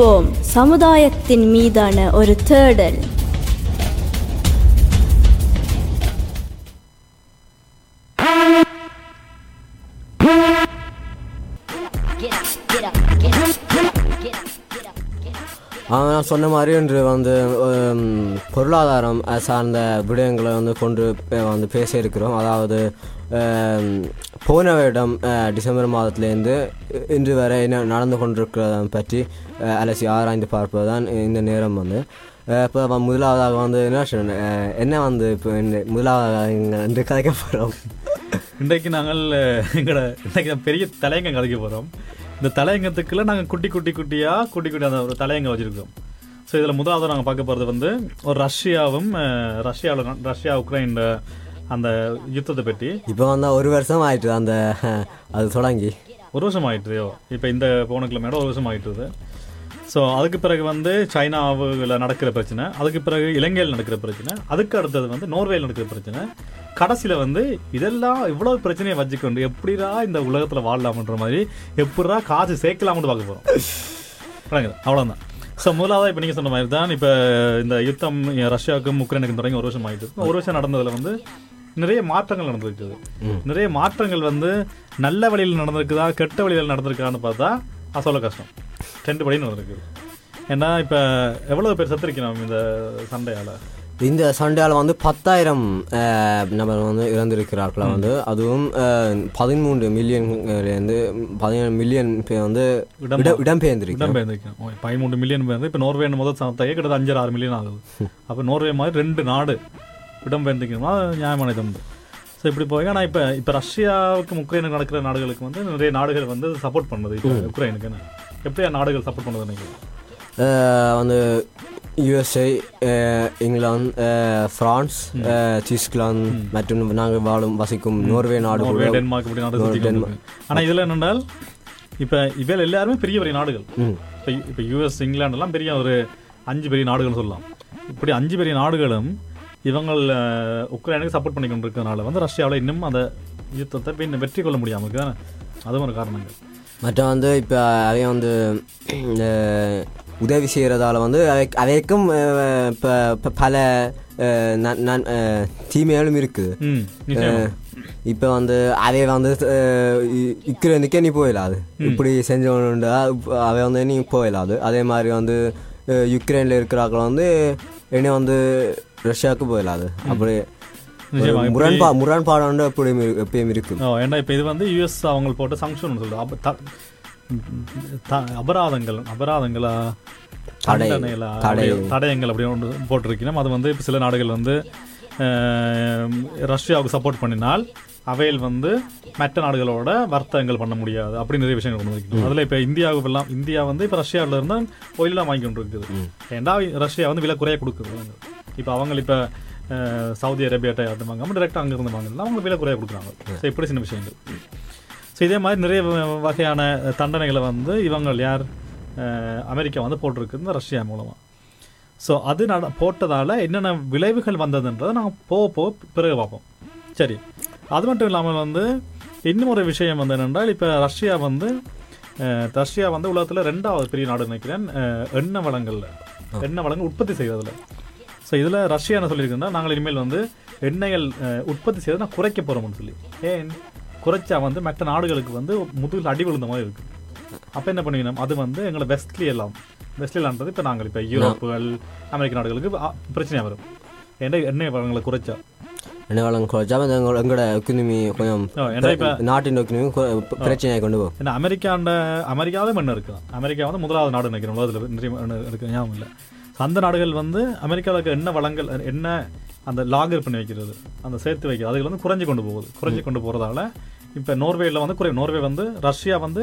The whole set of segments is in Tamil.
விழித்திருப்போம் சமுதாயத்தின் மீதான ஒரு தேடல். நான் சொன்ன மாதிரி இன்று வந்து பொருளாதாரம் சார்ந்த விடயங்களை வந்து கொண்டு வந்து பேச இருக்கிறோம் அதாவது போன வருடம் டிசம்பர் மாதத்திலேருந்து இன்று வரை என்ன நடந்து கொண்டிருக்கிறத பற்றி அலசி ஆராய்ந்து பார்ப்பது தான் இந்த நேரம் வந்து. இப்போ முதலாவதாக வந்து என்ன என்ன வந்து இப்போ முதலாவதாக இங்க இன்று கதைக்க போகிறோம் இன்றைக்கு நாங்கள் அஹ், எங்களோட இன்றைக்கு பெரிய தலையங்கம் கதைக்க போகிறோம் இந்த தலையங்கத்துக்குள்ள நாங்கள் குட்டி குட்டி குட்டியாக குட்டி குட்டி அந்த ஒரு தலையங்கம் வச்சுருக்கோம் ஸோ இதில் முதலாவது நாங்கள் பார்க்க போகிறது வந்து ஒரு ரஷ்யாவும் ரஷ்யாவில் ரஷ்யா உக்ரைன் அந்த யுத்தத்தை பற்றி? இப்போ வந்து ஒரு வருஷம் ஆயிட்டு அந்த அது தொடங்கி. ஒரு வருஷம் ஆயிட்டுதோ இப்போ இந்த போன கிழமையோட ஒரு வருஷம் ஆயிட்டுது ஸோ அதுக்கு பிறகு வந்து சைனாவில் நடக்கிற பிரச்சனை அதுக்கு பிறகு இலங்கையில் நடக்கிற பிரச்சனை அதுக்கு அடுத்தது வந்து நோர்வேயில் நடக்கிற பிரச்சனை. கடைசியில் வந்து இதெல்லாம் இவ்வளவு பிரச்சனையை வச்சுக்கொண்டு எப்படிடா இந்த உலகத்தில் வாழலாம்ன்ற மாதிரி எப்படிடா காசு சேர்க்கலாம்னு பார்க்க போகிறோம் அவ்வளோதான் ஸோ முதலாவது இப்போ நீங்கள் சொன்ன மாதிரி தான் இப்போ இந்த யுத்தம் ரஷ்யாவுக்கும் உக்ரைனுக்கும் தொடங்கி ஒரு வருஷம் ஆயிட்டு ஒரு வருஷம் நடந்ததில் வந்து நிறைய மாற்றங்கள் நடந்திருக்குது. நிறைய மாற்றங்கள் வந்து நல்ல வழியில் நடந்திருக்குதா கெட்ட வழியில் நடந்திருக்கான்னு பார்த்தா அது சொல்ல கஷ்டம். ரெண்டு வழியும் நடந்திருக்குது. ஏன்னா இப்போ எவ்வளோ பேர் செத்துருக்கணும் இந்த சண்டையால்? இந்த சண்டையால் வந்து பத்தாயிரம் நபர் வந்து இறந்திருக்கிறார்களா வந்து அதுவும் பதிமூன்று மில்லியன்லேருந்து பதினேழு மில்லியன் பேர் வந்து இடம் இட- இடம்பெயர்ந்திருக்கு பதிமூன்று மில்லியன் பேர் இப்போ நோர்வே முதல் சனத்தையே கிட்டத்தட்ட அஞ்சு ஆறு மில்லியன் ஆகுது. அப்போ நோர்வே மாதிரி ரெண்டு நாடு இடம்பெயர்ந்திருக்கணும்னா நியாயமான இது உண்டு ஸோ இப்படி போய் ஆனால் இப்போ இப்போ ரஷ்யாவுக்கும் உக்ரைனுக்கு நடக்கிற நாடுகளுக்கு வந்து நிறைய நாடுகள் வந்து சப்போர்ட் பண்ணுது. இப்போ உக்ரைனுக்குன்னு எப்படியா நாடுகள் சப்போர்ட் பண்ணுது அஹ், வந்து யுஎஸ்ஏ இங்கிலாந்து பிரான்ஸ் அஹ், சுவிட்சர்லாந்து மற்றும் நாங்கள் வாழும் வசிக்கும் நோர்வே நாடு டென்மார்க் இப்படி நாடு நோர்வே, சுத்தி டென்மார்க். கொண்டிருக்கு. ஆனா இதுல என்னென்றால் இப்ப இவையில் எல்லாருமே பெரிய பெரிய நாடுகள். இப்ப இப்ப யூஎஸ் இங்கிலாந்து எல்லாம் பெரிய ஒரு அஞ்சு பெரிய நாடுகள் சொல்லலாம். இப்படி அஞ்சு பெரிய நாடுகளும் இவங்கள் உக்ரைனுக்கு சப்போர்ட் பண்ணி கொண்டிருக்கிறதுனால வந்து ரஷ்யாவில் இன்னும் அந்த யுத்தத்தை இப்ப இன்னும் வெற்றி கொள்ள முடியாம இருக்கு. தானே அதுவும் ஒரு காரணங்கள். மற்ற வந்து இப்போ அவைய வந்து அஹ், உதவி செய்கிறதால வந்து அவை அவைக்கும் இப்போ பல தீமைகளும் இருக்குது. இப்போ வந்து அதே வந்து அஹ், இ- யுக்ரைனுக்கே நீ போயிடாது. இப்படி செஞ்சவனுண்டா அவை வந்து நீ போயிடாது. அதே மாதிரி வந்து யுக்ரைன்ல இருக்கிறாக்கள் வந்து இனி வந்து ரஷ்யாவுக்கு போயிடாது அப்படி ஒரு நிச்சயமா, இப்படி- முரண்பா முரண்பாடு வந்து எப்படியும் எப்பயும் இருக்கு ஏன்னா இப்போ இது வந்து யூஎஸ் அவங்க போட்ட சங்ஷன் த- அபராதங்கள் அபராதங்களா தடயங்கள் அப்படி ஒன்று போட்டிருக்கணும் அது வந்து இப்போ சில நாடுகள் வந்து ரஷ்யாவுக்கு சப்போர்ட் பண்ணினால் அவையில் வந்து மற்ற நாடுகளோட வர்த்தகங்கள் பண்ண முடியாது அப்படி நிறைய விஷயங்கள் கொண்டு வைக்கணும் அதில் இப்போ இந்தியாவுக்கு எல்லாம் இந்தியா வந்து இப்போ ரஷ்யாவில் இருந்து ஒயிலாம் வாங்கி கொண்டு இருக்குது ஏன்டா ரஷ்யா வந்து விலை குறைய கொடுக்குது? இப்போ அவங்க இப்போ சவுதி அரேபியாட்ட யார்ட்டும் வாங்காமல் டேரெக்டாக அங்கேருந்து வாங்கலாம் அவங்க விலை குறைய கொடுக்குறாங்க. ஸோ இப்படி சின்ன விஷயங்கள். ஸோ இதே மாதிரி நிறைய வகையான தண்டனைகளை வந்து இவங்க யார் அமெரிக்கா வந்து போட்டிருக்கு இந்த ரஷ்யா மூலமாக ஸோ அது நட போட்டதால் என்னென்ன விளைவுகள் வந்ததுன்றதை நாங்கள் போக போக பிறகு பார்ப்போம். சரி. அது மட்டும் இல்லாமல் வந்து இன்னும் ஒரு விஷயம் வந்து என்னென்றால் இப்போ ரஷ்யா வந்து ரஷ்யா வந்து உலகத்தில் ரெண்டாவது பெரிய நாடு நினைக்கிறேன் எண்ணெய் வளங்கள்ல. எண்ணெய் வளங்கள் உற்பத்தி செய்வதில் ஸோ இதில் ரஷ்யா என்ன சொல்லியிருக்குன்னா நாங்கள் இனிமேல் வந்து எண்ணெய்கள் உற்பத்தி செய்வதை நான் குறைக்க போகிறோம்னு சொல்லி. ஏன்? குறைச்சா வந்து மற்ற நாடுகளுக்கு வந்து முதுகில் அடி விழுந்த மாதிரி இருக்கு. அப்போ என்ன பண்ணுவீங்க அது வந்து எங்களை வெஸ்ட்லி எல்லாம் வெஸ்ட்லி எல்லாம்ன்றது இப்போ நாங்கள் இப்போ யூரோப்புகள் அமெரிக்க நாடுகளுக்கு ஆ, பிரச்சனையா வரும். ஏன்னா எண்ணெய் வளங்களை குறைச்சா? என்ன வளம் குறைச்சா எங்களோட எங்களோட எக்கனமி கொஞ்சம் நாட்டின் எக்கனமி பிரச்சனையாக கொண்டு போகும். ஏன்னா அமெரிக்காண்ட அமெரிக்காவே மண் இருக்கு அமெரிக்கா வந்து முதலாவது நாடு நினைக்கிறேன் உலகத்தில் நிறைய மண் இருக்கு ஞாபகம் இல்லை. அந்த நாடுகள் வந்து அமெரிக்காவில் இருக்க எண்ணெய் வளங்கள் எண்ணெய் அந்த லாகர் பண்ணி வைக்கிறது அந்த சேர்த்து வைக்கிறது அதுகள் வந்து குறைஞ்சு கொண்டு போகுது. குறைஞ்சு கொண்டு போகிறதால இப்போ நோர்வேயில் வந்து குறை நோர்வே வந்து ரஷ்யா வந்து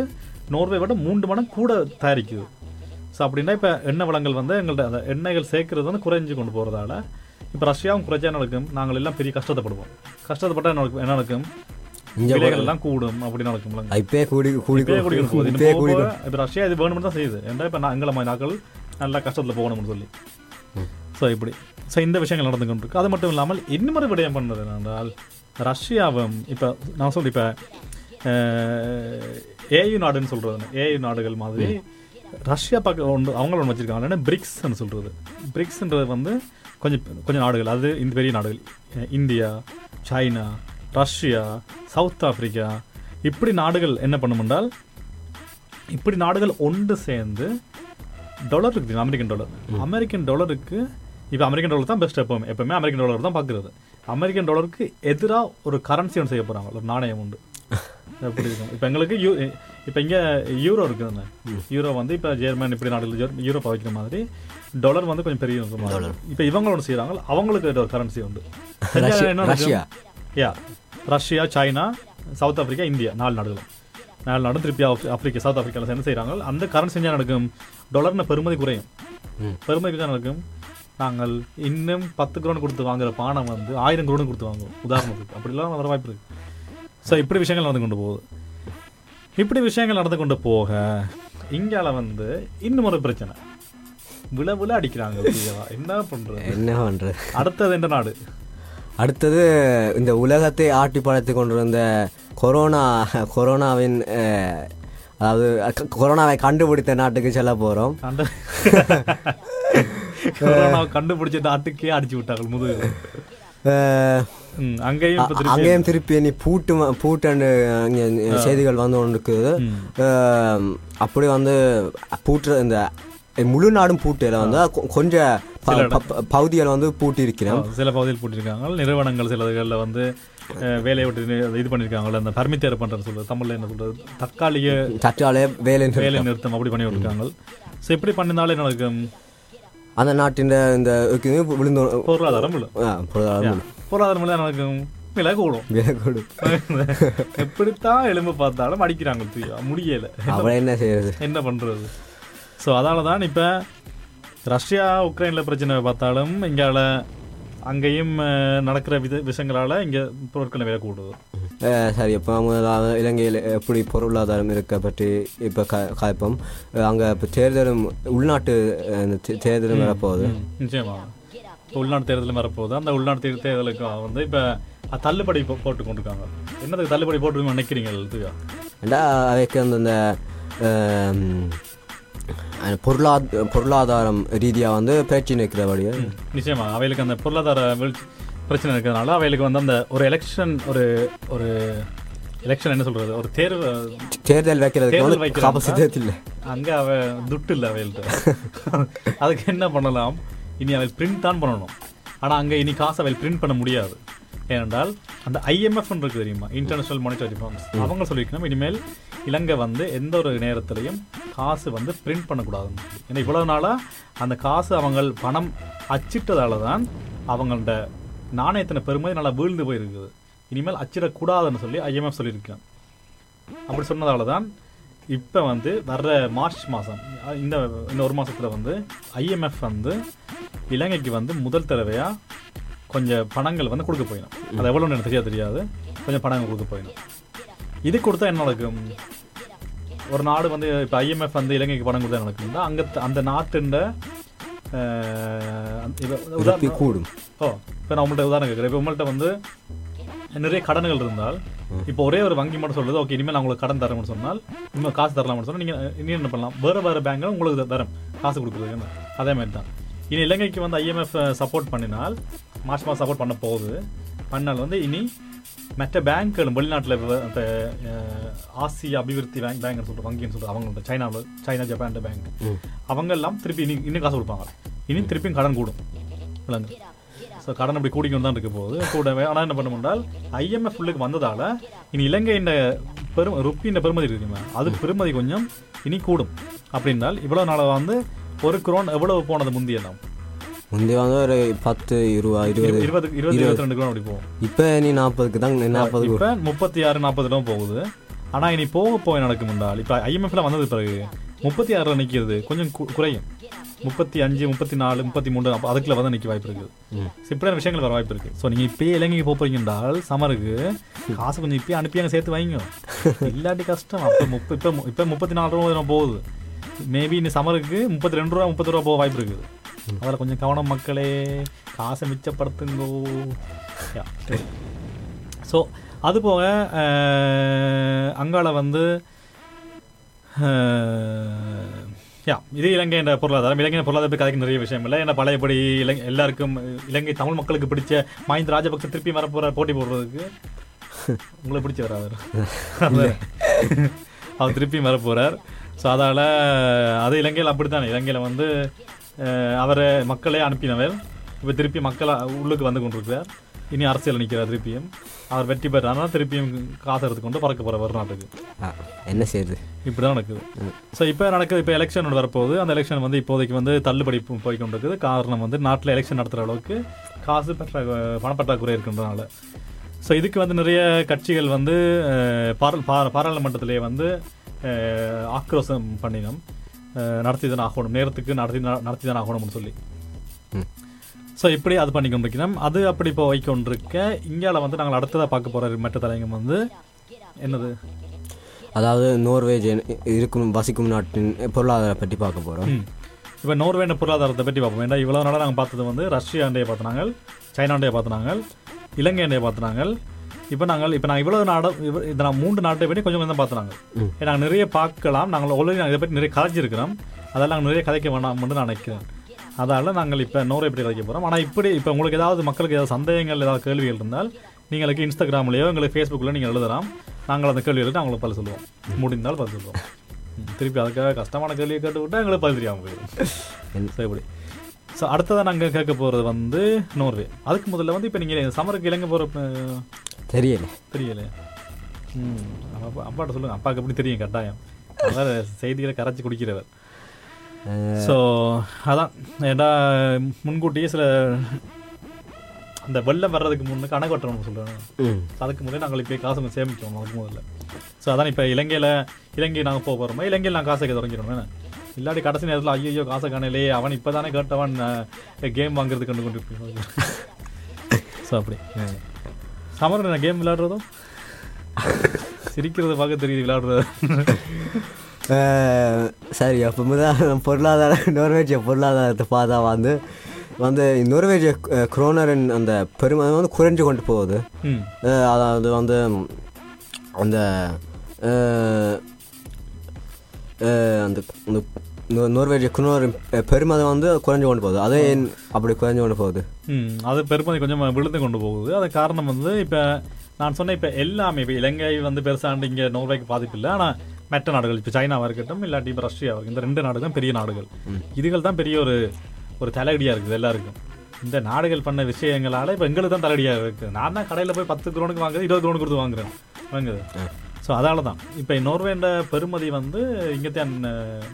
நோர்வே விட மூன்று மடங்கு கூட தயாரிக்குது. ஸோ அப்படின்னா இப்போ எண்ணெய் வளங்கள் வந்து எங்கள்ட்ட அந்த எண்ணெய்கள் சேர்க்கறது வந்து குறைஞ்சு கொண்டு போகிறதால இப்போ ரஷ்யாவும் குறைச்சா என்ன நடக்கும்? நாங்கள் எல்லாம் பெரிய கஷ்டத்தைப்படுவோம். கஷ்டப்பட்டா என்ன நடக்கும்? என்ன நடக்கும்? விலைகள் எல்லாம் கூடும் அப்படி நடக்கும் இப்பயே கூடி கூடி கூடி இப்ப ரஷ்யா இது வேணும்னு தான் செய்யுது. ஏன்டா இப்போ நான் எங்களை நாட்கள் நல்லா கஷ்டத்தில் போகணும்னு சொல்லி. ஸோ இப்படி. ஸோ இந்த விஷயங்கள் நடந்து கொண்டிருக்கு. அது மட்டும் இல்லாமல் இன்னொரு விடயம் பண்ணது என்னென்றால் ரஷ்யாவும் இப்போ நான் சொல்லி இப்போ ஏயு நாடுன்னு சொல்றது ஏயு நாடுகள் மாதிரி ரஷ்யா பக்கம் ஒன்று அவங்களும் ஒன்று வச்சிருக்காங்க. பிரிக்ஸ்ன்னு சொல்றது. பிரிக்ஸ்ன்றது வந்து கொஞ்சம் கொஞ்சம் நாடுகள். அது இந்த பெரிய நாடுகள். India China Russia South Africa. இப்படி நாடுகள் என்ன பண்ணுமென்றால் இப்படி நாடுகள் ஒன்று சேர்ந்து டாலர் இருக்குது அமெரிக்கன் டாலர் அமெரிக்கன் டாலருக்கு இப்போ அமெரிக்கன் டாலர் தான் பெஸ்ட் எப்பவுமே. எப்பவுமே அமெரிக்கன் டாலர் தான் பார்க்குறது. அமெரிக்கன் டாலருக்கு எதிராக ஒரு கரன்சி ஒன்று செய்ய போகிறாங்க ஒரு நாணயம் உண்டு. எப்படி இருக்கும்? இப்போ எங்களுக்கு யூ இப்போ இங்கே யூரோ இருக்குதுங்க யூரோ வந்து இப்போ ஜெர்மன் இப்படி நாடுகள் யூரோ வைக்கிற மாதிரி டாலர் வந்து கொஞ்சம் பெரிய இப்போ இவங்க ஒன்று செய்கிறாங்க அவங்களுக்கு ஒரு கரன்சி உண்டு. ரஷ்யா- என்ன. Yeah Russia China South Africa India. நாலு நாடுகளும். நாலு நாடும் திருப்பி ஆப்~ ஆப்பிரிக்கா சவுத் ஆப்பிரிக்காவில் சேர்ந்து செய்கிறாங்க அந்த கரன்சி செஞ்சால் நடக்கும். டாலர்னு பெருமதி குறையும். பெருமதி தான் நடக்கும்? நாங்கள் இன்னும் பத்து குரோன் கொடுத்து வாங்குற பானம் வந்து ஆயிரம் குரோன் கொடுத்து வாங்குவோம். உதாரணத்துக்கு. அப்படிலாம் வர வாய்ப்பு இருக்கு. ஸோ இப்படி விஷயங்கள் நடந்து கொண்டு போகுது. இப்படி விஷயங்கள் நடந்து கொண்டு போக இங்கால வந்து இன்னும் ஒரு பிரச்சனை. விழ அடிக்கிறாங்க? என்ன பண்றது? என்ன பண்றது? அடுத்தது எந்த நாடு? அடுத்தது இந்த உலகத்தை ஆட்டி படைத்து கொண்டிருந்த கொரோனா கொரோனாவின் அதாவது கொரோனாவை கண்டுபிடித்த நாட்டுக்கு செல்ல போகிறோம் கொரோனா கண்டுபிடிச்ச நாட்டுக்கே அடிச்சு விட்டாங்க முதுகு அங்கேயும் அங்கேயும் திருப்பி நீ பூட்டு அங்கே செய்திகள் வந்து கொண்டு இருக்குது அப்படி வந்து பூட்டு இந்த முழு நாடும் பூட்டியில் வந்து கொஞ்சம் ப- ப- பகுதிகள் வந்து பூட்டி இருக்கிறோம் சில பகுதியில் போட்டிருக்காங்க நிறுவனங்கள் சிலதுகளில் வந்து வேலையை விட்டு இது பண்ணிருக்காங்கல்ல அந்த பர்மித்தேர் பண்றது சொல்றது தமிழ்ல என்ன சொல்றது தற்காலிக தற்காலே வேலை வேலை நிறுத்தம் அப்படி பண்ணி விட்டுருக்காங்க. ஸோ இப்படி பண்ணினாலே என்ன நடக்கும்? அந்த நாட்டின் இந்த விழுந்து பொருளாதாரம் பொருளாதாரம் பொருளாதாரம் என்ன நடக்கும்? விலை கூடும். விலை கொடு எப்படித்தான் எலும்பு பார்த்தாலும் அடிக்கிறாங்க முடியல. அவளை என்ன செய்யறது? என்ன பண்றது? ஸோ அதனால தான் இப்போ ரஷ்யா உக்ரைன்ல பிரச்சனை பார்த்தாலும் இங்கால அங்கேயும் நடக்கிற வித விஷயங்களால இங்க பொருட்களை விலை கூடுது. சரி இப்போ முதலாவது இலங்கையில் எப்படி பொருளாதாரம் இருக்க பற்றி இப்போ க காய்ப்போம். அங்கே இப்போ தேர்தலும் உள்நாட்டு தேர்தலும் வரப்போகுது. ம், நிச்சயமா. இப்போ உள்நாட்டு தேர்தலும் வரப்போகுது. அந்த உள்நாட்டு தே- தேர்தலுக்கு வந்து இப்போ தள்ளுபடி போட்டு கொண்டிருக்காங்க. என்னதுக்கு தள்ளுபடி போட்டு நினைக்கிறீங்க இதுயா ஏண்டா அஹ், அந்த பொருளா பொருளாதாரம் ரீதியாக வந்து பேச்சு நிற்கிறபடியே நிச்சயமா. அவைகளுக்கு அந்த பொருளாதார பிரச்சனை இருக்கிறதுனால அவைகளுக்கு வந்து அந்த ஒரு எலெக்ஷன் ஒரு ஒரு எலெக்ஷன் என்ன சொல்றது? ஒரு தேர்வு தேர்தல். காப்பசிட்டி இல்லை அங்க அவ துட்டு இல்லை அவைகள்ட்ட. அதுக்கு என்ன பண்ணலாம்? இனி அவள் பிரிண்ட் தான் பண்ணணும். ஆனா அங்க இனி காசு அவள் பிரிண்ட் பண்ண முடியாது. ஏனென்றால் அந்த ஐஎம்எஃப் இருக்கு தெரியுமா? இன்டர்நேஷனல் மானிட்டரி ஃபண்ட்ஸ் அவங்க சொல்லியிருக்கணும் இனிமேல் இலங்கை வந்து எந்த ஒரு நேரத்துலையும் காசு வந்து பிரிண்ட் பண்ணக்கூடாதுன்னு ஏன்னா இவ்வளவு நாளாக அந்த காசு அவங்க பணம் அச்சிட்டதால தான் அவங்களோட நாணயத்தின பெருமை நல்லா வீழ்ந்து போயிருக்குது. இனிமேல் அச்சிடக்கூடாதுன்னு சொல்லி ஐஎம்எஃப் சொல்லியிருக்கேன் அப்படி சொன்னதால தான் இப்போ வந்து வர்ற மார்ச் மாதம் இந்த இந்த ஒரு மாதத்தில் வந்து ஐஎம்எஃப் வந்து இலங்கைக்கு வந்து முதல் தடவையாக கொஞ்சம் பணங்கள் வந்து கொடுக்க போயிடும். அது எவ்வளோ எனக்கு தெரியாது தெரியாது. கொஞ்சம் பணங்கள் கொடுக்க போயிடும். இது கொடுத்தா என்ன நடக்கும்? ஒரு நாடு வந்து இப்போ ஐஎம்எஃப் வந்து இலங்கைக்கு பணம் கொடுத்தா நடக்கும்னா அங்கே அந்த நாட்டுண்ட கூடும் ஓ இப்போ நான் உங்கள்கிட்ட உதாரணம் கேட்குறேன் இப்போ உங்கள்கிட்ட வந்து நிறைய கடன்கள் இருந்தால் இப்போ ஒரே ஒரு வங்கி மட்டும் சொல்லுது ஓகே இனிமேல் நான் உங்களுக்கு கடன் தரேன்னு சொன்னால் இனிமேல் காசு தரலாம்னு சொன்னால் நீங்கள் இனி என்ன பண்ணலாம்? வேறு வேறு பேங்க்கில் உங்களுக்கு தரம் காசு கொடுக்குறது அதே மாதிரி தான். இனி இலங்கைக்கு வந்து ஐஎம்எஃப் சப்போர்ட் பண்ணினால் மார்ச் மாதம் சப்போர்ட் பண்ண போகுது. பண்ணால் வந்து இனி மற்ற பேங்க்குகளும் வெளிநாட்டில் இப்போ ஆசிய அபிவிருத்தி பேங்க் பேங்க்னு சொல்லிட்டு வங்கின்னு சொல்லிட்டு அவங்கள்ட்ட சைனாவில் சைனா ஜப்பான் பேங்க். அவங்க எல்லாம் திருப்பி இனி இன்னும் காசு கொடுப்பாங்க. இனி திருப்பியும் கடன் கூடும். விலங்கு ஸோ கடன் அப்படி கூடிக்கொண்டு தான் இருக்க போகுது. கூடவே ஆனால் என்ன பண்ண முடியால் ஐஎம்எஃப் உள்ளுக்கு வந்ததால இனி இலங்கையின் பெரும் ருப்பியின் பெருமதி இருக்குமே அது பெருமதி கொஞ்சம் இனி கூடும். அப்படின்னால் இவ்வளவு நாளாக வந்து ஒரு குரோன் எவ்வளவு போனது முந்தியெல்லாம் முந்தைய வந்து ஒரு பத்து இருபா இருபது இருபது இருபது இருபத்தி ரெண்டு குரோன் அப்படி போகும் இப்போ நீ நாற்பதுக்கு தான் நாற்பதுக்கு இப்ப முப்பத்தி ஆறு நாற்பதுலாம் போகுது. ஆனா இனி போக போய் நடக்கும் என்றால் இப்ப ஐஎம்எஃப்ல வந்தது பிறகு முப்பத்தி ஆறில் நிற்கிறது கொஞ்சம் குறையும். முப்பத்தி அஞ்சு முப்பத்தி நாலு முப்பத்தி மூணு அப்போ அதுக்குள்ள வந்து நிற்க வாய்ப்பு இருக்குது. இப்படியான விஷயங்கள் வர வாய்ப்பு இருக்குது ஸோ நீங்கள் இப்பயே இலங்கைக்கு போகிறீங்க என்றால் சமருக்கு காசு கொஞ்சம் இப்பயே அனுப்பி அங்கே சேர்த்து வைங்க. இல்லாட்டி கஷ்டம். அப்போ முப்ப இப்போ இப்போ முப்பத்தி நாலு ரூபா போகுது. மேபி இந்த சமருக்கு முப்பத்தி ரெண்டு ரூபா முப்பத்தி ரூபா போக வாய்ப்பு இருக்குது. அதில் கொஞ்சம் கவனம் மக்களே காசை மிச்சப்படுத்துங்கோ ஸோ அது போக அஹ், அங்கால வந்து யா இது இலங்கையின் பொருளாதாரம் இலங்கையின் பொருளாதார பற்றி கதைக்கு நிறைய விஷயம் இல்லை ஏன்னா பழையபடி இலங்கை எல்லாருக்கும் இலங்கை தமிழ் மக்களுக்கு பிடிச்ச மஹிந்த ராஜபக்ச திருப்பி வரப்போற போட்டி போடுறதுக்கு உங்களை பிடிச்ச வர அவர் அவர் திருப்பி வர போறார் ஸோ அதால அது இலங்கையில் அப்படித்தானே இலங்கையில் வந்து அவரை மக்களே அனுப்பினவர். இப்போ திருப்பி மக்கள் உள்ளுக்கு வந்து கொண்டிருக்கிறார். இனி அரசியல் நிற்கிறார் திருப்பியும். அவர் வெற்றி பெற்றார்னா திருப்பியும் காசு எடுத்துக்கொண்டு பறக்க போற நாட்டுக்கு ஆ, என்ன செய்யுது? இப்படி தான் நடக்குது ஸோ இப்போ நடக்குது இப்போ எலெக்ஷன் வரப்போகுது. அந்த எலெக்ஷன் வந்து இப்போதைக்கு வந்து தள்ளுபடி போ- போய் கொண்டிருக்குது. காரணம் வந்து நாட்டில் எலெக்ஷன் நடத்துகிற அளவுக்கு காசு பற்றா பணப்பற்றாக்குறை இருக்கின்றனால ஸோ இதுக்கு வந்து நிறைய கட்சிகள் வந்து அஹ், பாரா- பாரா- பாராளுமன்றத்திலே வந்து ஆக்ரோஷம் பண்ணினோம். நடத்தி தான் ஆகணும் நேரத்துக்கு நடத்தி நடத்தி தான் ஆகணும்னு சொல்லி. ஸோ இப்படி அது பண்ணி கொண்டிருக்கிறோம் அது அப்படி இப்போ வைக்கொண்டிருக்க இந்தியாவில் வந்து நாங்கள் அடுத்ததாக பார்க்க போகிற மற்ற தலைவங்க வந்து என்னது? அதாவது நோர்வேஜ் இருக்கும் வசிக்கும் நாட்டின் பொருளாதாரம் பற்றி பார்க்க போகிறோம். இப்போ நோர்வேண்ட பொருளாதாரத்தை பற்றி பார்ப்போம். ஏன்னா இவ்வளோ நாளாக நாங்கள் பார்த்தது வந்து ரஷ்யாண்டையை பார்த்தினாங்க சைனாண்டையை பார்த்தினாங்க இலங்கைண்டையை பார்த்தினாங்க இப்போ நாங்கள் இப்போ நாங்கள் இவ்வளோ நாடு இவ- இது நான் மூன்று நாட்டை பற்றி கொஞ்சம் கொஞ்சம் பார்த்துனாங்க ம். நாங்கள் நிறைய பார்க்கலாம். நாங்கள் ஆல்ரெடி நாங்கள் இதை பற்றி நிறைய கதைச்சிருக்கிறோம். அதெல்லாம் நாங்கள் நிறைய கதைக்க வேண்டாம்னு நான் நினைக்கிறேன். அதால நாங்கள் இப்போ நோரை பற்றி கதைக்க போகிறோம் ஆனால் இப்படி இப்போ உங்களுக்கு ஏதாவது மக்களுக்கு ஏதாவது சந்தேகங்கள் ஏதாவது கேள்விகள் இருந்தால் நீங்களுக்கு இன்ஸ்டாகிராம்லேயோ எங்களுக்கு ஃபேஸ்புக்கில் நீங்கள் எழுதலாம். நாங்கள் அந்த கேள்விகளுக்கு அவங்களுக்கு பதில் சொல்லுவோம். முடிந்தால் பதில் சொல்லுவோம். திருப்பி அதுக்காக கஷ்டமான கேள்வியை கேட்டு விட்டா எங்களுக்கு பதில் தெரியாமல் போயிடும். இப்படி. ஸோ அடுத்ததாக நாங்கள் கேட்க போகிறது வந்து நோர்வே. அதுக்கு முதல்ல வந்து இப்போ நீங்கள் சமருக்கு இலங்கை போகிற தெரியல. தெரியல ம் அப்பா அப்பாட்ட சொல்லுங்க. அப்பாவுக்கு எப்படி தெரியும் கட்டாயம்? அவர் செய்திகளை கரைச்சி குடிக்கிறவர். ஸோ அதான். ஏன்னா முன்கூட்டியே சில அந்த வெள்ளம் வர்றதுக்கு முன்னுக்கு அணை கட்டணும்னு சொல்கிறேன் அதுக்கு முதல்ல நாங்கள் இப்போ காசு சேமிச்சோம் அதுக்கு முதல்ல. ஸோ அதான் இப்போ இலங்கையில் இலங்கை நாங்கள் போக போகிறோம் இலங்கையில் நான் காசை தொடங்கிடணும் இல்லாட்டி கடைசி நேரத்தில் ஐயோ காசை காணலே அவன் இப்போ தானே கேட்டவன் கேம் வாங்குறதுக்கு கண்டு கொண்டு ஸோ அப்படி. சமர் நான் கேம் விளையாடுறதும்? சிரிக்கிறத பார்க்க தெரியுது விளையாடுறது. அஹ், சரி அப்போ முதல் பொருளாதார நோர்வேஜ் பொருளாதாரத்தை பார்த்தா வந்து வந்து நோர்வேஜ் குரோனரின் அந்த பெருமை வந்து குறைஞ்சு கொண்டு போகுது. அதாவது வந்து அந்த அந்த அந்த நோ- நோர்வேஜ் குரோனரின் பெருமை வந்து குறைஞ்சு கொண்டு போகுது. அதே அப்படி குறைஞ்சு கொண்டு போகுது. ம் அது பெருமதி கொஞ்சம் விழுந்து கொண்டு போகுது. அது காரணம் வந்து இப்போ நான் சொன்ன இப்போ எல்லாமே இப்போ இலங்கை வந்து பெருசாண்டு இங்கே நோர்வேக்கு பாதிப்பு இல்லை. ஆனால் மற்ற நாடுகள் இப்போ சைனாவாக இருக்கட்டும் இல்லாட்டி இப்போ ரஷ்யாவாக இருக்கும் இந்த ரெண்டு நாடு தான் பெரிய நாடுகள். இதுகள் தான் பெரிய ஒரு ஒரு தலையடியாக இருக்குது எல்லாருக்கும். இந்த நாடுகள் பண்ண விஷயங்களால இப்போ எங்களுக்கு தான் தலையடியாக இருக்குது நான் தான் கடையில் போய் பத்து குரோனுக்கு வாங்குறது இருபது குரோனுக்கு கொடுத்து வாங்குறேன். வாங்குது. ஸோ அதால தான் இப்போ நோர்வேண்ட பெருமதி வந்து இங்கே தான்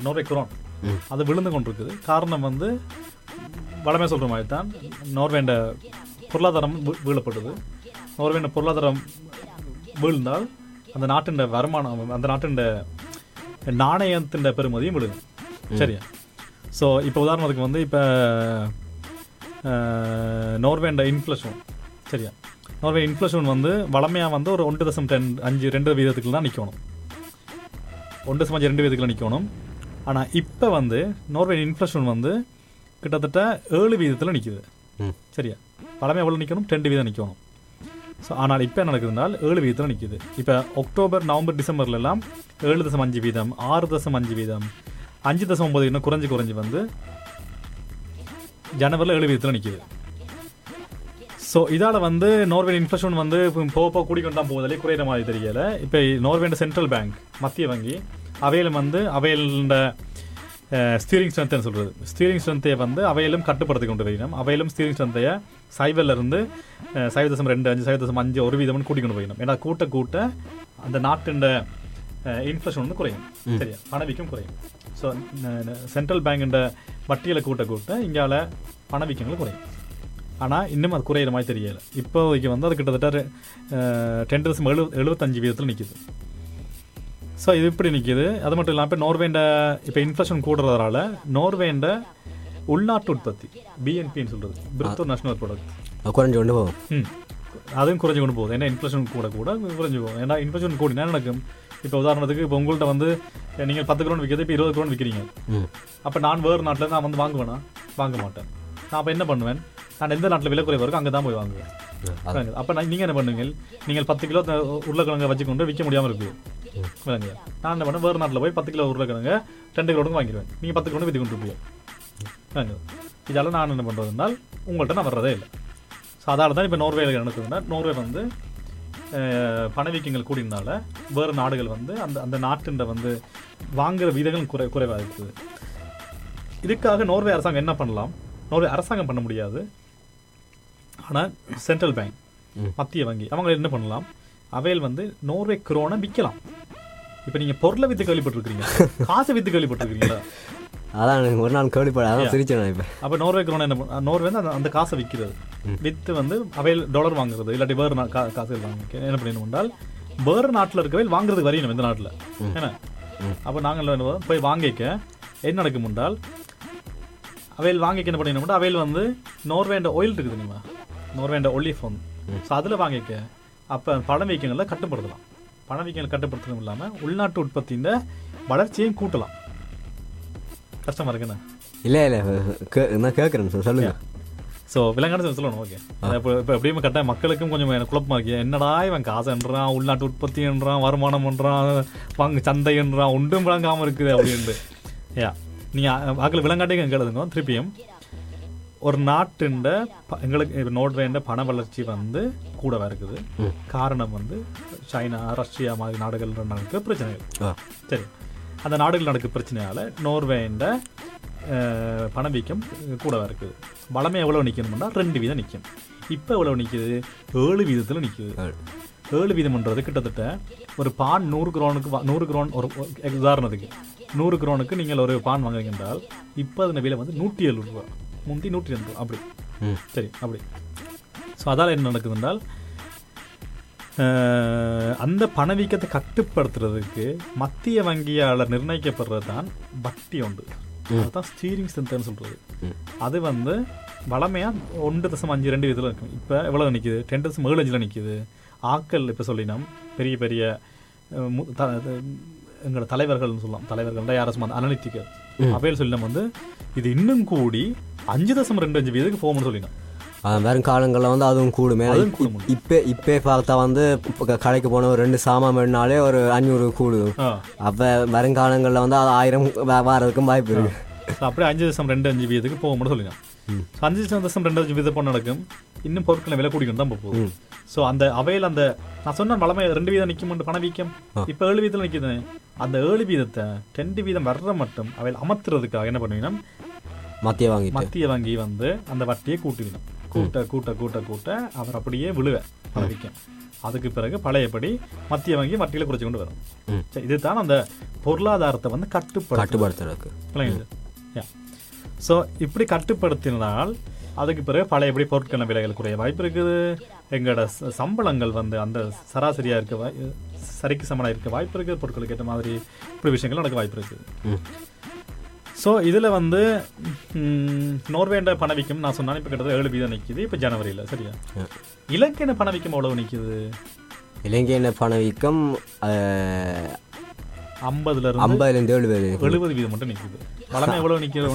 நோர்வே குரோன். அது விழுந்து கொண்டிருக்குது. காரணம் வந்து வளமே சொல்கிற மாதிரி தான் நோர்வேண்ட பொருளாதாரம் வீழப்படுது நோர்வேண்ட பொருளாதாரம் வீழ்ந்தால் அந்த நாட்டின் வருமானம் அந்த நாட்டின் நாணயத்தின் பெருமதியும் விழுகும் சரியா? ஸோ இப்போ உதாரணத்துக்கு வந்து இப்போ நோர்வேண்ட இன்ஃப்ளேஷன் சரியா? நோர்வே இன்ஃப்ளேஷன் வந்து வளமையாக வந்து ஒரு ஒன்று தசம் டென் அஞ்சு ரெண்டு வீதத்துக்குள்ள தான் நிற்கணும் ஒன்று தசம் அஞ்சு ரெண்டு வீதத்துக்குள்ள நிற்கணும் ஆனால் இப்போ வந்து நோர்வே இன்ஃப்ளேஷன் வந்து கிட்டத்தட்ட ஏழு வீதத்தில் நிற்குது. சரியா? பழமை எவ்வளோ நிற்கணும் ரெண்டு வீதம் நிற்கணும் ஸோ ஆனால் இப்போ என்ன நடக்குதுனால் ஏழு வீதத்தில் நிற்குது இப்போ அக்டோபர் நவம்பர் டிசம்பர்ல எல்லாம் ஏழு தசம் அஞ்சு வீதம் ஆறு தசம் அஞ்சு வீதம் அஞ்சு தசம் ஒன்பது இன்னும் குறைஞ்சு குறைஞ்சு வந்து ஜனவரியில் ஏழு வீதத்தில் நிற்குது ஸோ இதால் வந்து நோர்வே இன்ஃப்ளேஷன் வந்து இப்போ போக போக கூடிக்கொண்டு தான் போகுதலே குறையிற மாதிரி தெரியல. இப்போ நோர்வேண்ட சென்ட்ரல் பேங்க் மத்திய வங்கி அவையிலும் வந்து அவையில ஸ்டீரிங் ஸ்ட்ரென்த்னு சொல்கிறது ஸ்டீரிங் ஸ்ட்ரென்த்தை வந்து அவையிலும் கட்டுப்படுத்தி கொண்டு போயிடும் அவையிலும் ஸ்டீரிங் ஸ்ட்ரென்த்தையை அஹ், சைவ தசம் ரெண்டு அஞ்சு சைவ தசம் அஞ்சு ஒரு வீதம்னு கூட்டி கொண்டு போயிடும் ஏன்னா கூட்ட கூட்ட அந்த நாட்டின் இன்ஃப்ளேஷன் வந்து குறையும். சரியா? பணவீக்கம் குறையும். ஸோ சென்ட்ரல் பேங்கின் வட்டியில் கூட்ட கூட்ட இங்கால பணவீக்கங்கள் குறையும். ஆனால் இன்னும் அது குறையிற மாதிரி தெரியல. இப்போதைக்கு வந்து அது கிட்டத்தட்ட ரெண்டு தசம் எழு எழுபத்தஞ்சு வீதத்தில் நிற்கிது ஸோ இது இப்படி நிற்கிது அது மட்டும் இல்லாமல் இப்போ நோர்வேண்ட இப்போ இன்ஃப்ளேஷன் கூடுறதால நோர்வேண்ட உள்நாட்டு உற்பத்தி பிஎன்பின்னு சொல்கிறது பிரித்தோ நேஷனல் ப்ராடக்ட் குறைஞ்சு கொண்டு போகும். ம். அதுவும் குறைஞ்சு கொண்டு போகுது. ஏன்னா இன்ஃப்ளேஷன் கூட கூட குறைஞ்சு போகும். ஏன்னா இன்ஃப்ளேஷன் கூடினா நடக்கும்? இப்போ உதாரணத்துக்கு இப்போ உங்கள்கிட்ட வந்து நீங்கள் பத்து கிரௌண்ட் விற்கிறது இப்போ இருபது கிரௌண்ட் விற்கிறீங்க அப்போ நான் வேறு நாட்டில் நான் வந்து வாங்குவேனா? வாங்க மாட்டேன். நான் அப்போ என்ன பண்ணுவேன்? நான் எந்த நாட்டில் விலை குறைவாக இருக்கோ அங்கே தான் போய் வாங்குவேன். அப்போ நான் நீங்கள் என்ன பண்ணுவீங்க? நீங்கள் பத்து கிலோ உருளைக்கிழங்க வச்சுக்கொண்டு விற்க முடியாமல் இருக்கு விளங்குது நான் என்ன பண்ணேன் வேறு நாட்டில் போய் பத்து கிலோ உருளைக்கிழங்க ரெண்டு கிலோடுக்கு வாங்கிடுவேன். நீங்கள் பத்து கிலோ விற்று கொண்டு இருப்பீங்க விளங்குது இதால் நான் என்ன பண்ணுறதுனால் உங்கள்கிட்ட நான் வர்றதே இல்லை. ஸோ அதால தான் இப்போ நோர்வேல நடக்குதுன்னா நோர்வே வந்து பணவீக்கங்கள் கூடினால வேறு நாடுகள் வந்து அந்த அந்த நாட்டின் வந்து வாங்குற விதங்கள் குறை குறைவாக இருக்குது. இதுக்காக நோர்வே அரசாங்கம் என்ன பண்ணலாம்? நோர்வே அரசாங்கம் பண்ண முடியாது. ஆனால் சென்ட்ரல் பேங்க் மத்திய வங்கி அவங்க என்ன பண்ணலாம்? அவையில் வந்து நோர்வே குரோனை விற்கலாம். இப்போ நீங்கள் பொருளை வித்து கேள்விப்பட்டிருக்கீங்க காசை வித்து கேள்விப்பட்டிருக்கீங்களா அதான் ஒரு நாள் கேள்விப்பட அதான். சிரிச்சேன் இப்போ. அப்போ நோர்வே குரோனை என்ன நோர்வே வந்து அந்த- காசை விற்கிறது. வித்து வந்து அவையில் டாலர் வாங்குறது இல்லாட்டி வேறு நா- கா- காசுகள் வாங்க என்ன பண்ணணும் என்றால் வேறு நாட்டில் இருக்கவே வாங்குறதுக்கு வரையணும் இந்த நாட்டில். என்ன அப்போ நாங்கள் போய் வாங்கிக்க. என்ன நடக்கும் என்றால் அவையில் வாங்கிக்க என்ன பண்ணிடணும் அவையில் வந்து நோர்வேண்ட ஆயில் இருக்குது தெரியுமா? நோர்வேண்ட ஒல்லி ஃபோன் ஸோ அதில் வாங்கிக்க. அப்போ பண வீக்கங்களில் கட்டுப்படுத்தலாம். பண வீக்கங்கள் கட்டுப்படுத்தணும் இல்லாமல் உள்நாட்டு உற்பத்தியின் வளர்ச்சியையும் கூட்டலாம். கஷ்டமா இருக்குண்ணா இல்லை இல்லை நான் கேட்குறேன் சார் சொல்லுங்க. ஸோ விலங்கான சொல்லணும் ஓகே இப்போ இப்போ எப்படியுமே கரெக்டாக மக்களுக்கும் கொஞ்சம் எனக்கு குழப்பமா இருக்கு. என்னடா இவன் காசுன்றான் உள்நாட்டு உற்பத்தின்றான் வருமானம்ன்றான் வாங்க சந்தைன்றான் ஒன்றும் விளங்காம இருக்குது அப்படின்ட்டு. யா நீங்கள் வாக்கில் விலங்காட்டிங்க கேளுதுங்க திருப்பியும். ஒரு நாட்டுண்ட எங்களுக்கு இப்போ நோட்வேண்ட பண வளர்ச்சி வந்து கூடவா இருக்குது. காரணம் வந்து சைனா ரஷ்யா மாதிரி நாடுகள் நடக்க பிரச்சனைகள். சரி. அந்த நாடுகள் நடக்க பிரச்சனையால நோர்வேண்ட பணவீக்கம் கூடவா இருக்குது. வளமை எவ்வளவு நிற்கணும்னா ரெண்டு வீதம் நிற்கும் இப்போ எவ்வளவு நிற்குது ஏழு வீதத்தில் நிற்குது ஏழு. வீதம்ன்றது கிட்டத்தட்ட ஒரு பான் நூறு குரோனுக்கு நூறு குரோன் ஒரு உதாரணத்துக்கு. நூறு குரோனுக்கு நீங்கள் ஒரு பான் வாங்குறீங்க என்றால் இப்போ அதன் விலை வந்து நூற்றி எழுபது ரூபா. முந்தி நூற்றி ரெண்டு ரூபா. அப்படி. ம். சரி அப்படி. ஸோ அதால் என்ன நடக்குது என்றால் அந்த பணவீக்கத்தை கட்டுப்படுத்துறதுக்கு மத்திய வங்கியால் நிர்ணயிக்கப்படுறது தான் வட்டி உண்டு அதுதான் ஸ்டீரிங் சென்டர்னு சொல்றது. அது வந்து வளமையா ஒன்று தசம் அஞ்சு ரெண்டு இதில் இருக்கும். இப்போ எவ்வளவு நிக்குது? டென் தசம் ஏழு அஞ்சில் நிக்குது. ஆக்கள் இப்போ சொல்லினோம். பெரிய பெரிய எங்களோட தலைவர்கள்னு சொல்லலாம். தலைவர்கள் யாரும் அனலிட்டிக்கல் அவையில் சொல்லினோம் வந்து இது இன்னும் கூடி அஞ்சு தசம் ரெண்டு அஞ்சு வீதத்துக்கு போகணும்னு சொல்லினோம். வரும் காலங்களில் வந்து அதுவும் கூடுமே. இப்போ இப்போ பார்த்தா வந்து இப்போ கடைக்கு போன ஒரு ரெண்டு சாமான் வேணுனாலே ஒரு அஞ்சூறு கூடுது அப்போ வருங்காலங்களில் வந்து அது ஆயிரம் வாரதுக்கும் வாய்ப்பு இருக்கு. ஸோ அப்படியே அஞ்சு தசம் ரெண்டு அஞ்சு வீதத்துக்கு போகும்னு சொல்லுங்க ஸோ அஞ்சு தசம் ரெண்டு அஞ்சு வீதம் நடக்கும் இன்னும் பொருட்களை விலை கூடிக்கணும் தான் போகுது ஸோ அந்த அவையில் அந்த நான் சொன்ன வளமை ரெண்டு வீதம் நிற்கும் பணவீக்கம். இப்போ ஏழு வீதத்தில் நிற்குது அந்த ஏழு வீதத்தை ரெண்டு வீதம் வர்ற மட்டும் அவையில் அமர்த்துறதுக்காக என்ன பண்ணுவீங்கன்னா மத்திய வாங்கிட்டு. மத்திய வங்கி வந்து அந்த வட்டியை கூட்டுவிடும் கூட்ட கூட்ட கூட்ட கூட்ட அவர் அப்படியே விழுவ பணவீக்கம் அதுக்கு பிறகு பழையபடி மத்திய வங்கி வட்டியில குறைச்சு கொண்டு வரும். சரி, இதுதான் அந்த பொருளாதாரத்தை வந்து கட்டுப்படுத்த கட்டுப்படுத்துறதுக்கு. விளங்குது ஸோ இப்படி கட்டுப்படுத்தினால் அதுக்கு பிறகு பழையபடி பொருட்களின் விலைகள் குறைய வாய்ப்பு இருக்குது. எங்களோட சம்பளங்கள் வந்து அந்த சராசரியாக இருக்க சரிக்கு சமனாக இருக்க வாய்ப்பு இருக்குது பொருட்களுக்கு ஏற்ற மாதிரி இப்படி விஷயங்கள் நடக்க வாய்ப்பு இருக்குது. ஸோ இதில் வந்து நோர்வேண்ட பணவீக்கம் நான் சொன்னாலும் இப்போ கிட்டத்தட்ட ஏழு வீதம் நிற்கிது இப்போ ஜனவரியில் சரியா? இலங்கைன பணவீக்கம் எவ்வளவு நிற்கிது இலங்கையின் பணவீக்கம் ஐம்பதுலேருந்து ஏழு பேர் எழுபது வீதம் மட்டும் நிற்குது வளமை எவ்வளவு நிற்கிற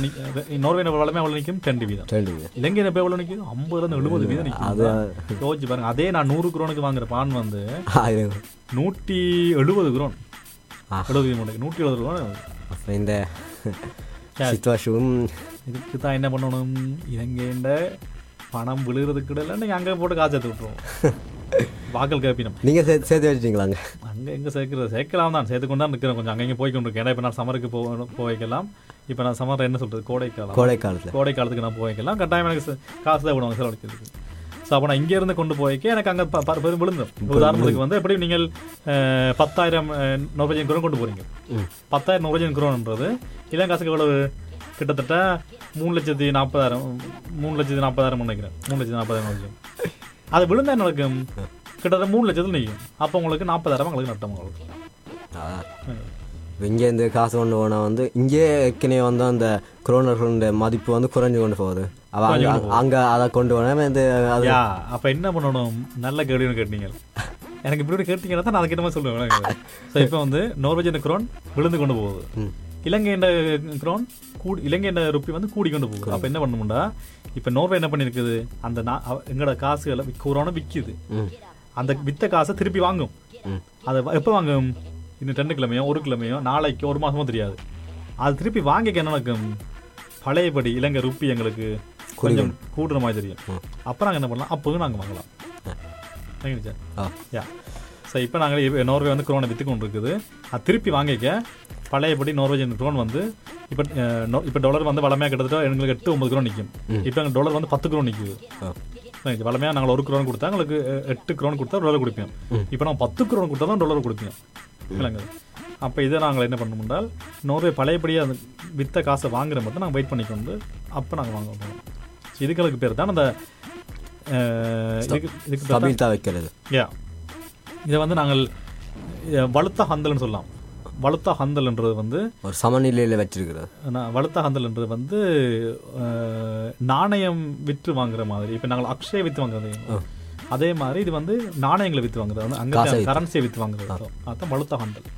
நோர்வேன வளமை எவ்வளவு நிற்கும் ரெண்டு வீதம். ரெண்டு பேர் இலங்கை எப்போ எவ்வளவு நிற்குது ஐம்பதுல இருந்து எழுபது வீதம் அது நிற்குது யோசிச்சு பாருங்க. அதே நான் நூறு குரோனுக்கு வாங்குற பான் வந்து நூற்றி எழுபது குரோன். எழுபது வீதம் நூற்றி எழுபது குரோன். அப்போ இந்த சிச்சுவேஷனும் இதுக்கு தான் என்ன பண்ணணும்? இலங்கைண்ட பணம் விழுகிறதுக்கு இடையில நீங்க அங்கே போட்டு காசு எடுத்து விட்டுருவோம். வாக்கள் கேப்பினம் நீங்கள் சேர்த்து சேர்த்து வச்சிட்டீங்களாங்க அங்கே? எங்கே சேர்க்கிறது? சேர்க்கலாம் தான். சேர்த்து கொண்டு நிற்கிறேன் கொஞ்சம். அங்கே இங்கே போய் கொண்டு இருக்கேன் ஏன்னா இப்போ நான் சம்மருக்கு போ போய் வைக்கலாம். இப்போ நான் சம்மர் என்ன சொல்றது? கோடைக்காலம். கோடை காலத்தில் கோடை காலத்துக்கு நான் போய் வைக்கலாம். கட்டாயம் எனக்கு ச- காசு தான் விடுவாங்க செலவழிக்கிறதுக்கு ஸோ அப்போ நான் இங்கேருந்து கொண்டு போய்க்க எனக்கு அங்கே பெரும் விழுந்தும் உதாரணத்துக்கு வந்து எப்படி நீங்கள் பத்தாயிரம் நோர்வேஜியன் குரோன் கொண்டு போறீங்க. பத்தாயிரம் நோர்வேஜியன் குரோன்ன்றது இளங்காசுக்கு எவ்வளவு? கிட்டத்தட்ட மூணு லட்சத்தி நாற்பதாயிரம் மூணு லட்சத்தி நாற்பதாயிரம் நினைக்கிறேன் மூணு லட்சத்தி நாற்பதாயிரம் அது விழுந்தா நடக்கும்? கிட்டத்தட்ட மூணு லட்சத்தில் நிற்கும் அப்போ உங்களுக்கு நாற்பதாயிரம் உங்களுக்கு நட்டம் உங்களுக்கு. இங்கேருந்து காசு கொண்டு போனால் வந்து இங்கே ஏற்கனவே வந்து அந்த குரோனர்களுடைய மதிப்பு வந்து குறைஞ்சு கொண்டு போகுது. அவ அங்க அதை கொண்டு போனால் இந்த அப்ப என்ன பண்ணணும்? நல்ல கேள்வி கேட்டீங்க. எனக்கு இப்படி கேட்டீங்கன்னா தான் நான் அதுக்கிட்ட மாதிரி சொல்லுவேன். ஸோ இப்போ வந்து நார்வேஜியன் குரோன் விழுந்து கொண்டு போகுது. இலங்கை என்ற குரோன் கூடி இலங்கை என்ற ருப்பி வந்து கூடி கொண்டு போகுது. அப்ப என்ன பண்ணணும்டா இப்ப நோர்வே என்ன பண்ணிருக்குது அந்த நா- அவ- எங்களோட காசுகளை குரோனை விக்குது. அந்த வித்த காசை திருப்பி வாங்கும். அதை எப்போ வாங்கும்? இன்னும் ரெண்டு கிழமையோ ஒரு கிழமையோ நாளைக்கு ஒரு மாசமோ தெரியாது. அது திருப்பி வாங்கிக்க என்ன நடக்கும்? பழையபடி இலங்கை ருப்பி எங்களுக்கு கொஞ்சம் கூடுற மாதிரி தெரியும் அப்போ நாங்கள் என்ன பண்ணலாம்? அப்போதும் நாங்கள் வாங்கலாம். யா. ஸோ இப்போ நாங்கள் நோர்வே வந்து குரோனை விற்று கொண்டு இருக்குது அது திருப்பி வாங்கிக்க. பழையபடி நோர்வேஜியன் குரோன் வந்து இப்போ இப்போ டாலர் வந்து வளமையாக கிட்டத்தட்ட எங்களுக்கு எட்டு ஒன்பது குரோன் நிற்கும் இப்போ எங்கள் டாலர் வந்து பத்து குரோன் நிற்குது வளமையாக நாங்கள் ஒரு குரோன் கொடுத்தா எங்களுக்கு எட்டு குரோன் கொடுத்தா டாலர் கொடுப்போம் இப்போ நான் பத்து குரோன் கொடுத்தா தான் டாலர் கொடுப்போம் இல்லைங்க அப்போ இதை நாங்கள் என்ன பண்ணணும் என்றால் நோர்வே பழையபடியாக அந்த வித்த காசை வாங்குற மட்டும் நாங்கள் வெயிட் பண்ணிக்கொண்டு அப்போ நாங்கள் வாங்க போகிறோம் இதுகளுக்கு பேர் தான் அந்த இதுக்கு இதுக்கு வைக்கிறது. யா. இதை வந்து நாங்கள் வலுத்த ஹந்தல்னு சொல்லலாம். வலுத்த ஹந்தல்ன்றது வந்து ஒரு சமநிலையில் வச்சிருக்கிறது. வலுத்த ஹந்தல்ன்றது வந்து நாணயம் விற்று வாங்குற மாதிரி. இப்போ நாங்கள் அக்ஷய விற்று வாங்குறது அதே மாதிரி இது வந்து நாணயங்களை விற்று வாங்குறது. வந்து அங்கே. கரன்சியை விற்று வாங்குறது. அதான் வலுத்த ஹந்தல்.